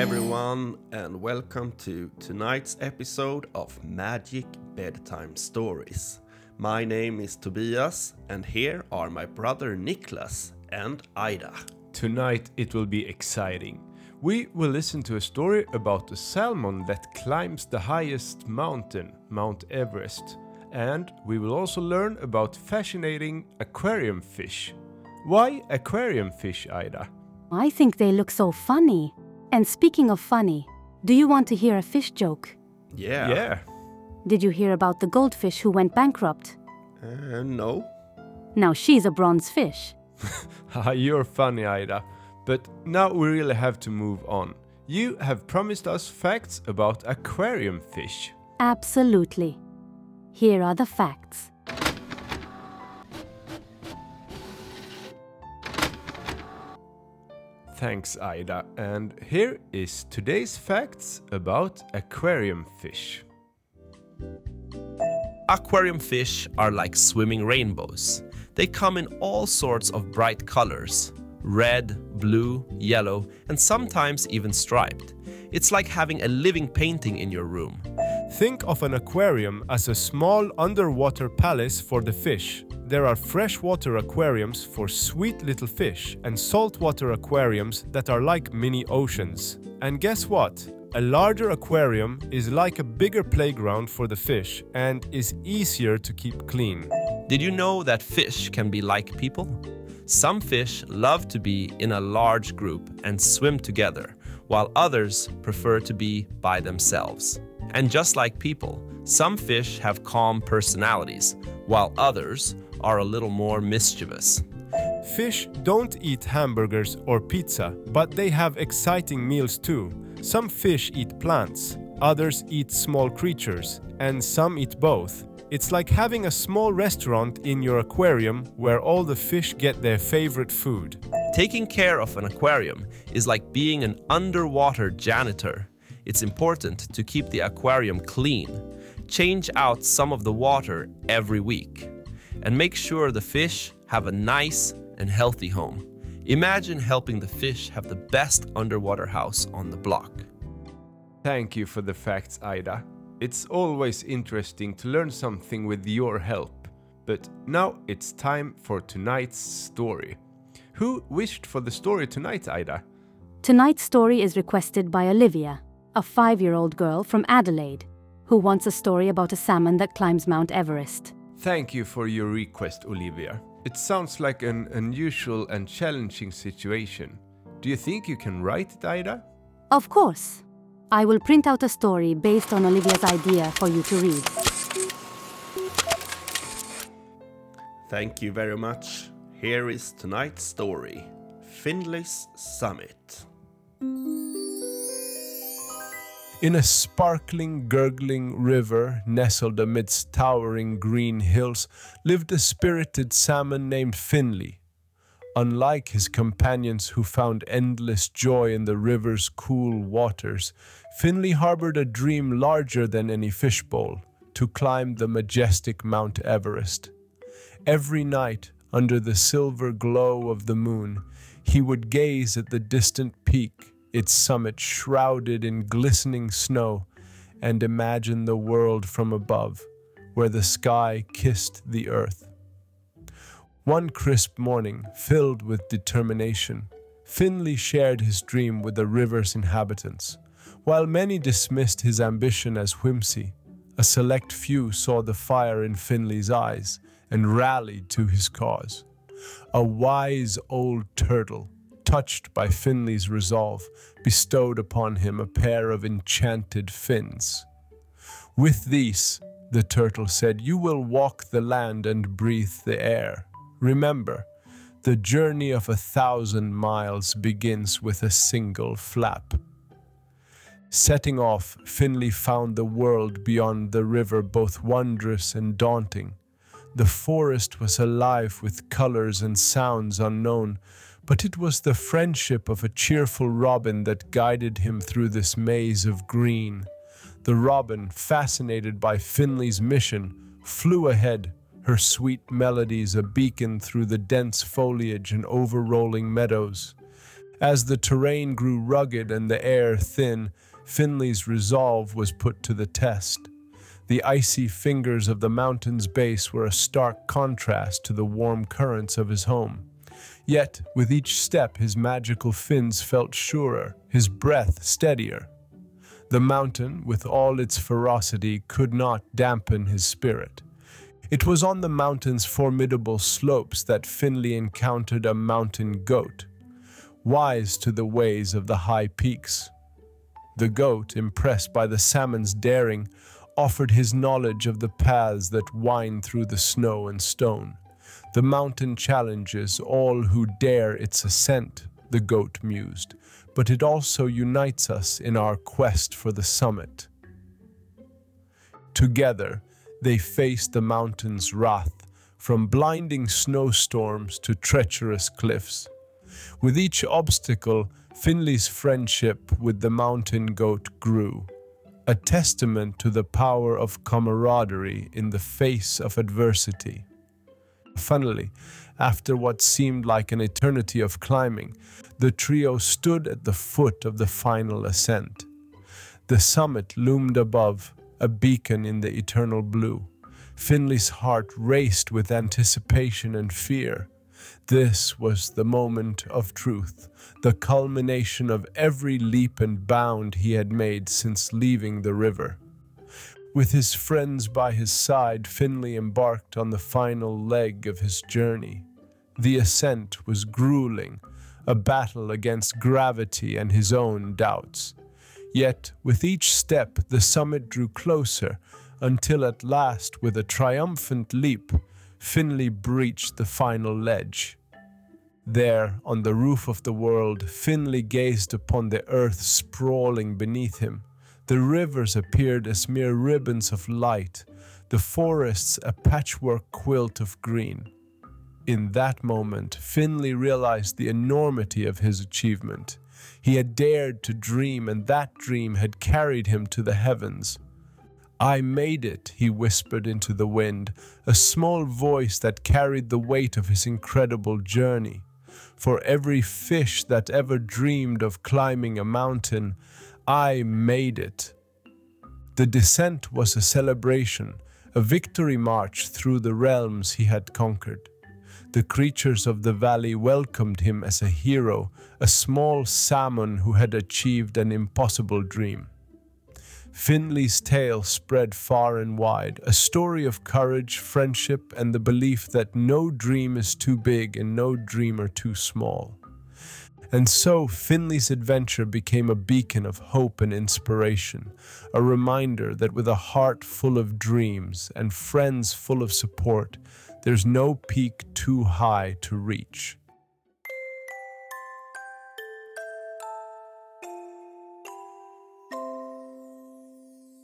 everyone, and welcome to tonight's episode of Magic Bedtime Stories. My name is Tobias, and here are my brother Niklas and Aida. Tonight it will be exciting. We will listen to a story about a salmon that climbs the highest mountain, Mount Everest. And we will also learn about fascinating aquarium fish. Why aquarium fish, Aida? I think they look so funny. And speaking of funny, do you want to hear a fish joke? Yeah. Yeah. Did you hear about the goldfish who went bankrupt? Uh, no. Now she's a bronze fish. You're funny, Aida. But now we really have to move on. You have promised us facts about aquarium fish. Absolutely. Here are the facts. Thanks, Aida. And here is today's facts about aquarium fish. Aquarium fish are like swimming rainbows. They come in all sorts of bright colors red, blue, yellow, and sometimes even striped. It's like having a living painting in your room. Think of an aquarium as a small underwater palace for the fish. There are freshwater aquariums for sweet little fish and saltwater aquariums that are like mini oceans. And guess what? A larger aquarium is like a bigger playground for the fish and is easier to keep clean. Did you know that fish can be like people? Some fish love to be in a large group and swim together, while others prefer to be by themselves. And just like people, some fish have calm personalities, while others are a little more mischievous. Fish don't eat hamburgers or pizza, but they have exciting meals too. Some fish eat plants, others eat small creatures, and some eat both. It's like having a small restaurant in your aquarium where all the fish get their favorite food. Taking care of an aquarium is like being an underwater janitor. It's important to keep the aquarium clean. Change out some of the water every week. And make sure the fish have a nice and healthy home. Imagine helping the fish have the best underwater house on the block. Thank you for the facts, Aida. It's always interesting to learn something with your help. But now it's time for tonight's story. Who wished for the story tonight, Aida? Tonight's story is requested by Olivia, a five year old girl from Adelaide, who wants a story about a salmon that climbs Mount Everest. Thank you for your request, Olivia. It sounds like an unusual and challenging situation. Do you think you can write it, Aida? Of course. I will print out a story based on Olivia's idea for you to read. Thank you very much. Here is tonight's story Finley's Summit. In a sparkling, gurgling river nestled amidst towering green hills lived a spirited salmon named Finley. Unlike his companions who found endless joy in the river's cool waters, Finley harbored a dream larger than any fishbowl to climb the majestic Mount Everest. Every night, under the silver glow of the moon, he would gaze at the distant peak, its summit shrouded in glistening snow, and imagine the world from above, where the sky kissed the earth. One crisp morning, filled with determination, Finley shared his dream with the river's inhabitants. While many dismissed his ambition as whimsy, a select few saw the fire in Finley's eyes and rallied to his cause. A wise old turtle, touched by Finley's resolve, bestowed upon him a pair of enchanted fins. With these, the turtle said, you will walk the land and breathe the air. Remember, the journey of a thousand miles begins with a single flap. Setting off, Finley found the world beyond the river both wondrous and daunting. The forest was alive with colors and sounds unknown, but it was the friendship of a cheerful robin that guided him through this maze of green. The robin, fascinated by Finley's mission, flew ahead, her sweet melodies a beacon through the dense foliage and overrolling meadows. As the terrain grew rugged and the air thin, Finley's resolve was put to the test. The icy fingers of the mountain's base were a stark contrast to the warm currents of his home. Yet, with each step, his magical fins felt surer, his breath steadier. The mountain, with all its ferocity, could not dampen his spirit. It was on the mountain's formidable slopes that Finley encountered a mountain goat, wise to the ways of the high peaks. The goat, impressed by the salmon's daring, offered his knowledge of the paths that wind through the snow and stone. The mountain challenges all who dare its ascent, the goat mused, but it also unites us in our quest for the summit. Together, they face the mountain's wrath, from blinding snowstorms to treacherous cliffs. With each obstacle, Finley's friendship with the mountain goat grew, a testament to the power of camaraderie in the face of adversity. Finally, after what seemed like an eternity of climbing, the trio stood at the foot of the final ascent. The summit loomed above, a beacon in the eternal blue. Finley's heart raced with anticipation and fear. This was the moment of truth, the culmination of every leap and bound he had made since leaving the river. With his friends by his side, Finley embarked on the final leg of his journey. The ascent was grueling, a battle against gravity and his own doubts. Yet, with each step, the summit drew closer until at last, with a triumphant leap, Finley breached the final ledge. There, on the roof of the world, Finley gazed upon the earth sprawling beneath him. The rivers appeared as mere ribbons of light, the forests a patchwork quilt of green. In that moment, Finley realized the enormity of his achievement. He had dared to dream, and that dream had carried him to the heavens. I made it, he whispered into the wind, a small voice that carried the weight of his incredible journey. For every fish that ever dreamed of climbing a mountain, I made it. The descent was a celebration, a victory march through the realms he had conquered. The creatures of the valley welcomed him as a hero, a small salmon who had achieved an impossible dream. Finley's tale spread far and wide, a story of courage, friendship, and the belief that no dream is too big and no dreamer too small. And so Finley's adventure became a beacon of hope and inspiration, a reminder that with a heart full of dreams and friends full of support, there's no peak too high to reach.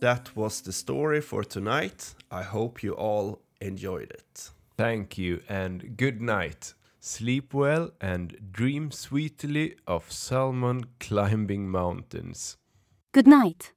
That was the story for tonight. I hope you all enjoyed it. Thank you and good night. Sleep well and dream sweetly of salmon climbing mountains. Good night.